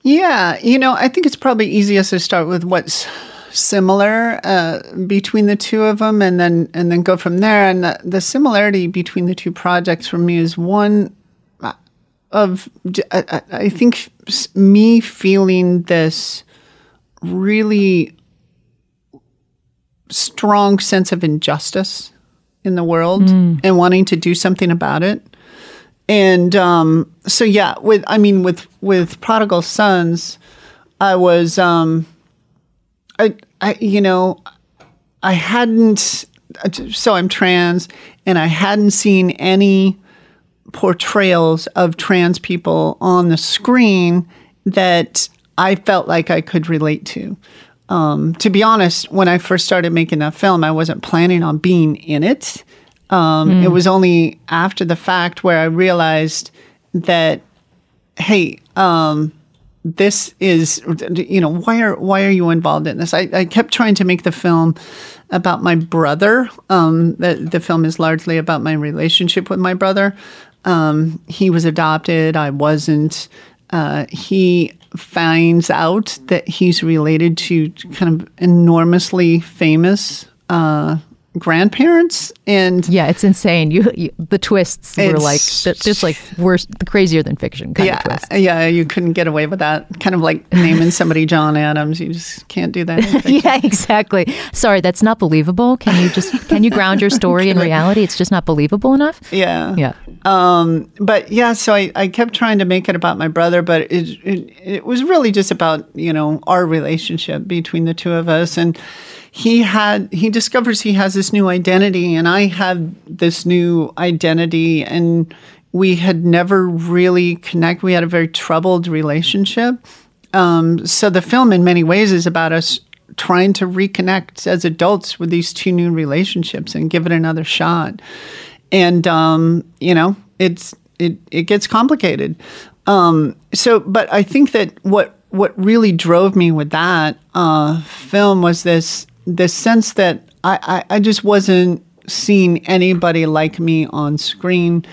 Yeah, you know, I think it's probably easiest to start with what's similar uh, between the two of them, and then and then go from there. And the, the similarity between the two projects for me is one uh, of I, I think me feeling this really strong sense of injustice in the world mm. and wanting to do something about it. And um, so, yeah, with I mean, with with prodigal sons, I was, um, I, I, you know, I hadn't. So I'm trans, and I hadn't seen any portrayals of trans people on the screen that I felt like I could relate to. Um, to be honest, when I first started making that film, I wasn't planning on being in it. Um, mm. It was only after the fact where I realized that, hey, um, this is, you know, why are why are you involved in this? I, I kept trying to make the film about my brother. Um, the, the film is largely about my relationship with my brother. Um, he was adopted. I wasn't. Uh, he finds out that he's related to kind of enormously famous uh, grandparents and yeah it's insane. You, you the twists were like just like worse crazier than fiction kind yeah, of twist. yeah you couldn't get away with that. Kind of like naming [laughs] somebody john adams. You just can't do that [laughs] yeah exactly. Sorry that's not believable. Can you just can you ground your story in [laughs] reality? It's just not believable enough? Yeah. Yeah. Um, but yeah so I, I kept trying to make it about my brother but it, it it was really just about you know our relationship between the two of us. And he had he discovers he has this new identity and I had this new identity and we had never really connected. We had a very troubled relationship. Um, so the film, in many ways, is about us trying to reconnect as adults with these two new relationships and give it another shot. And um, you know, it's it it gets complicated. Um, so, but I think that what what really drove me with that uh, film was this the sense that I, I, I just wasn't seeing anybody like me on screen,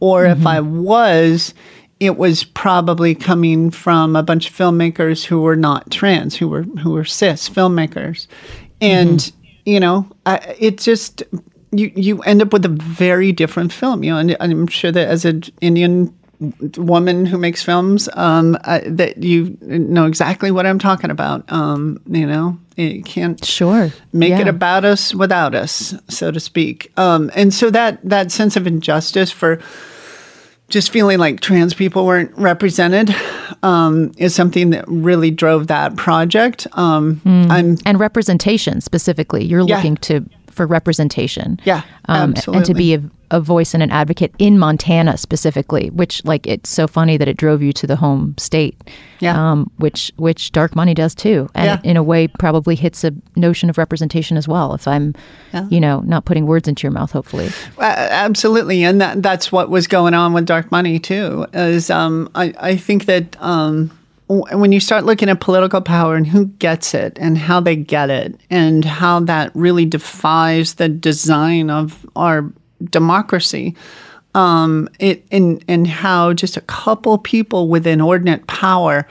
or mm-hmm. if I was, it was probably coming from a bunch of filmmakers who were not trans, who were who were cis filmmakers, and mm-hmm. you know, I, it just you you end up with a very different film. You know, and I'm sure that as an Indian woman who makes films um, uh, that you know exactly what I'm talking about. Um, you know, you can't sure make yeah. it about us without us, so to speak. Um, and so that that sense of injustice for just feeling like trans people weren't represented um, is something that really drove that project. Um, mm. I'm, and representation specifically, you're yeah. looking to for representation. Yeah, um, and to be a, a voice and an advocate in Montana specifically, which like it's so funny that it drove you to the home state. Yeah. Um, which which dark money does too, and Yeah. in a way probably hits a notion of representation as well. If I'm, you know, not putting words into your mouth, hopefully. Uh, absolutely, and that, that's what was going on with Dark Money too. Is um, I I think that um, when you start looking at political power and who gets it and how they get it and how that really defies the design of our democracy. Um, it and and how just a couple people with inordinate power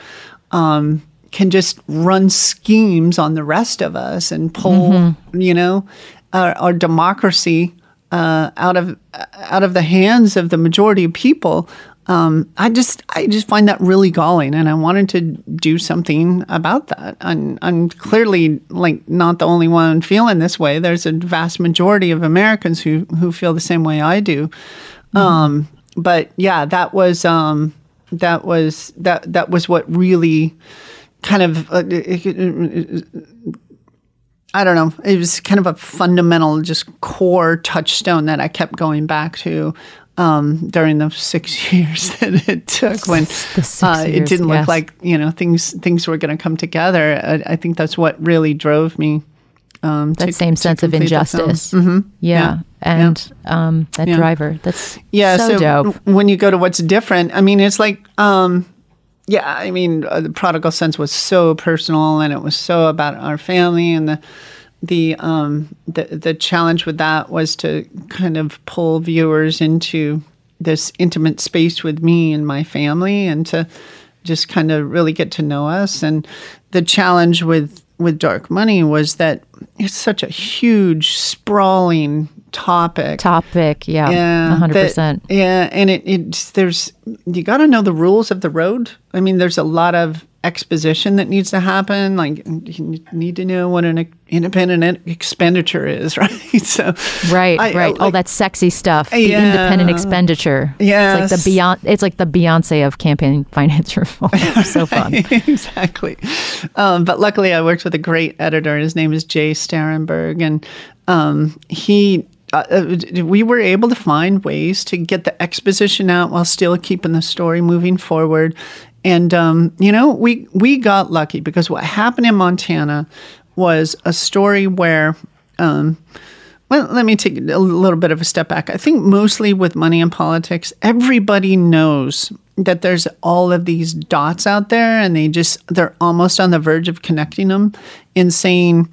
um, can just run schemes on the rest of us and pull, you know, our, our democracy uh, out of out of the hands of the majority of people. Um, I just I just find that really galling, and I wanted to do something about that. I'm, I'm clearly like not the only one feeling this way. There's a vast majority of Americans who who feel the same way I do. Um, but yeah, that was um, that was that that was what really kind of uh, I don't know. It was kind of a fundamental, just core touchstone that I kept going back to um, during the six [laughs] years that it took when uh, it didn't look yes. like you know things things were going to come together. I, I think that's what really drove me. Um, That to- same to sense of complete the film. injustice. Mm-hmm. Yeah. Yeah. And Um, that Yeah. driver. That's yeah so, dope. w- when you go to what's different i mean it's like um yeah i mean uh, the Prodigal Sons was so personal and it was so about our family and the the um the the challenge with that was to kind of pull viewers into this intimate space with me and my family and to just kind of really get to know us and the challenge with with dark money was that it's such a huge sprawling topic Topic. Yeah. yeah, 100%. that- yeah, and it, it there's you got to know the rules of the road. I mean, there's a lot of exposition that needs to happen. Like you need to know what an independent expenditure is, [laughs] right? So Right, I- I right. All like- that sexy stuff. The Yeah. independent expenditure. It's like the Beyonce, it's like the Beyonce of campaign [laughs] finance reform. so fun. [laughs] exactly. Um, but luckily, I worked with a great editor. His name is Jay Sterrenberg, and um, he. Uh, uh, we were able to find ways to get the exposition out while still keeping the story moving forward. And um, you know, we we got lucky because what happened in Montana was a story where um, well, let me take a little bit of a step back. I think mostly with money and politics, everybody knows that there's all of these dots out there and they just they're almost on the verge of connecting them and saying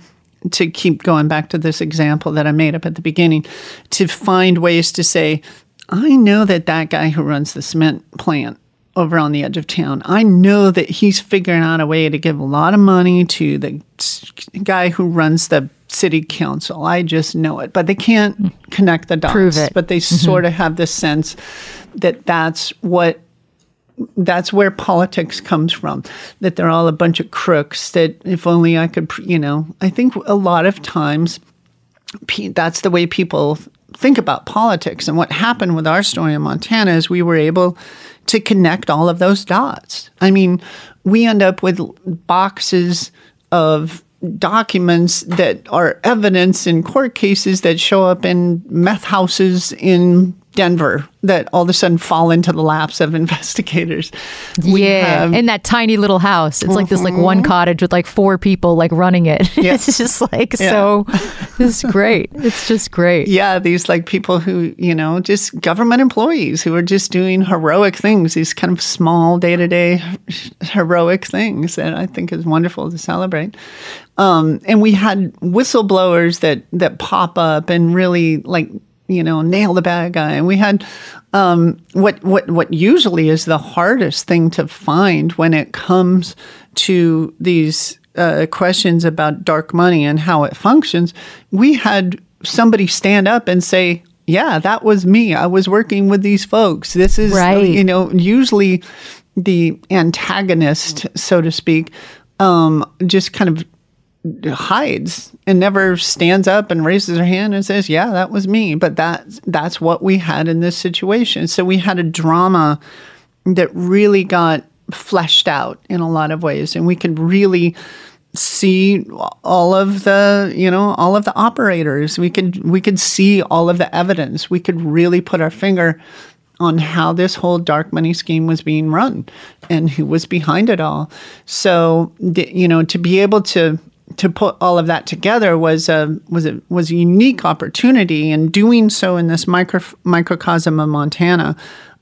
to keep going back to this example that I made up at the beginning, to find ways to say, I know that that guy who runs the cement plant over on the edge of town. I know that he's figuring out a way to give a lot of money to the guy who runs the city council. I just know it, but they can't connect the dots. Prove it. But they mm-hmm. sort of have this sense that that's what that's where politics comes from. That they're all a bunch of crooks. That if only I could, you know. I think a lot of times that's the way people think about politics. And what happened with our story in Montana is we were able to connect all of those dots. I mean, we end up with boxes of documents that are evidence in court cases that show up in meth houses in Denver that all of a sudden fall into the laps of investigators. [laughs] We yeah, have- Mm-hmm. in that tiny little house, it's like this like one cottage with like four people like running it. Yes. [laughs] it's just like Yeah. so. It's great. It's just great. yeah, these like people who, you know, just government employees who are just doing heroic things, these kind of small day to day heroic things that I think is wonderful to celebrate. Um, and we had whistleblowers that that pop up and really like you know nail the bad guy. And we had um, what what what usually is the hardest thing to find when it comes to these uh, questions about dark money and how it functions. We had somebody stand up and say. Yeah, that was me. I was working with these folks. This is, Right. you know, usually the antagonist, so to speak, um, just kind of hides and never stands up and raises her hand and says, "Yeah, that was me." But that that's what we had in this situation. So we had a drama that really got fleshed out in a lot of ways, and we could really see all of the you know all of the operators we could we could see all of the evidence we could really put our finger on how this whole dark money scheme was being run and who was behind it all so you know to be able to to put all of that together was a was a was a unique opportunity and doing so in this micro microcosm of Montana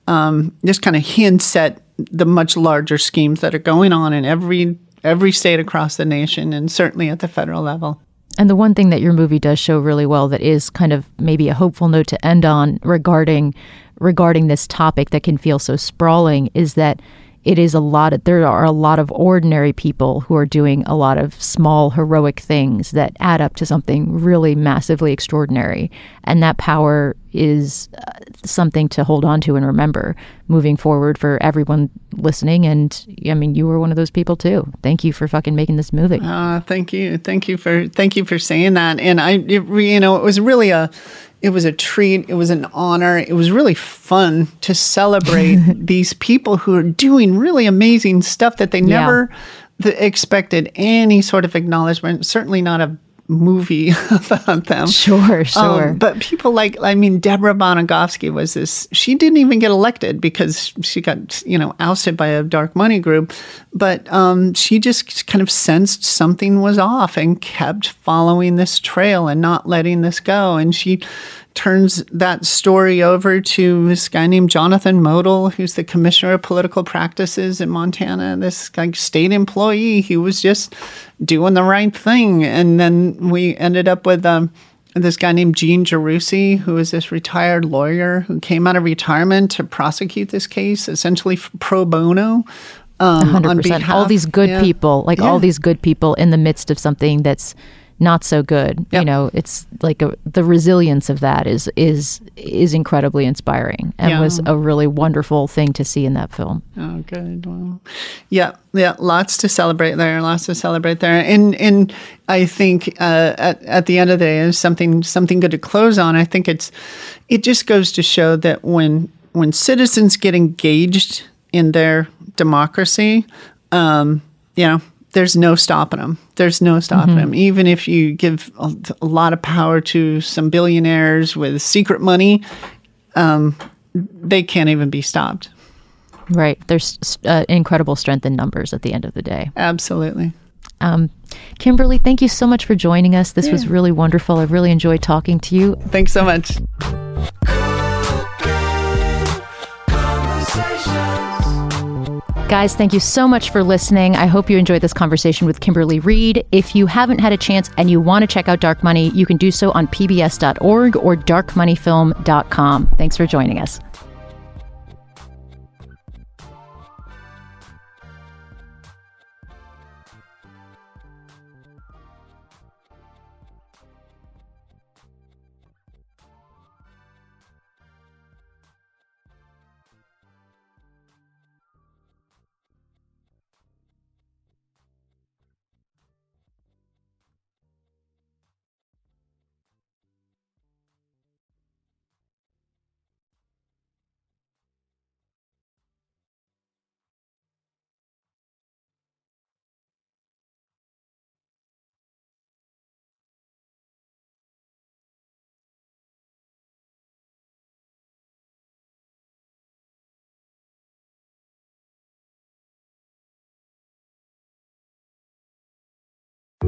um, just kind of hints at the much larger schemes that are going on in every every state across the nation and certainly at the federal level. And the one thing that your movie does show really well that is kind of maybe a hopeful note to end on regarding regarding this topic that can feel so sprawling is that it is a lot of, there are a lot of ordinary people who are doing a lot of small heroic things that add up to something really massively extraordinary. And that power is uh, something to hold on to and remember moving forward for everyone listening and i mean you were one of those people too thank you for fucking making this movie uh, thank you thank you for thank you for saying that and i it, you know it was really a it was a treat. It was an honor. It was really fun to celebrate [laughs] these people who are doing really amazing stuff that they never yeah. expected any sort of acknowledgement, certainly not a movie [laughs] about them. Sure, um, sure. Um, but people like, I mean, Deborah Bonogofsky was this, she didn't even get elected because she got, you know, ousted by a dark money group. But um, she just kind of sensed something was off and kept following this trail and not letting this go. And she, turns that story over to this guy named Jonathan Motl, who's the commissioner of political practices in Montana, this like state employee he was just doing the right thing. And then we ended up with um, this guy named Gene Jarussi, who is this retired lawyer who came out of retirement to prosecute this case, essentially pro bono. Um, 100%. Behalf, all these good yeah. people, like yeah. all these good people in the midst of something that's not so good. Yep. You know, it's like a, the resilience of that is is is incredibly inspiring and yeah. was a really wonderful thing to see in that film. Oh, good. Well, yeah, yeah, lots to celebrate there. Lots to celebrate there, and and I think uh, at at the end of the day, is something something good to close on. I think it's it just goes to show that when when citizens get engaged in their democracy, um, you know, there's no stopping them. There's no stopping mm-hmm. them. Even if you give a, a, lot of power to some billionaires with secret money, um, they can't even be stopped. Right. There's uh, incredible strength in numbers at the end of the day. Absolutely. Um, Kimberly, thank you so much for joining us. This yeah. was really wonderful. I really enjoyed talking to you. Thanks so much. Guys, thank you so much for listening. I hope you enjoyed this conversation with Kimberly Reed. If you haven't had a chance and you want to check out Dark Money, you can do so on pbs.org or darkmoneyfilm.com. Thanks for joining us.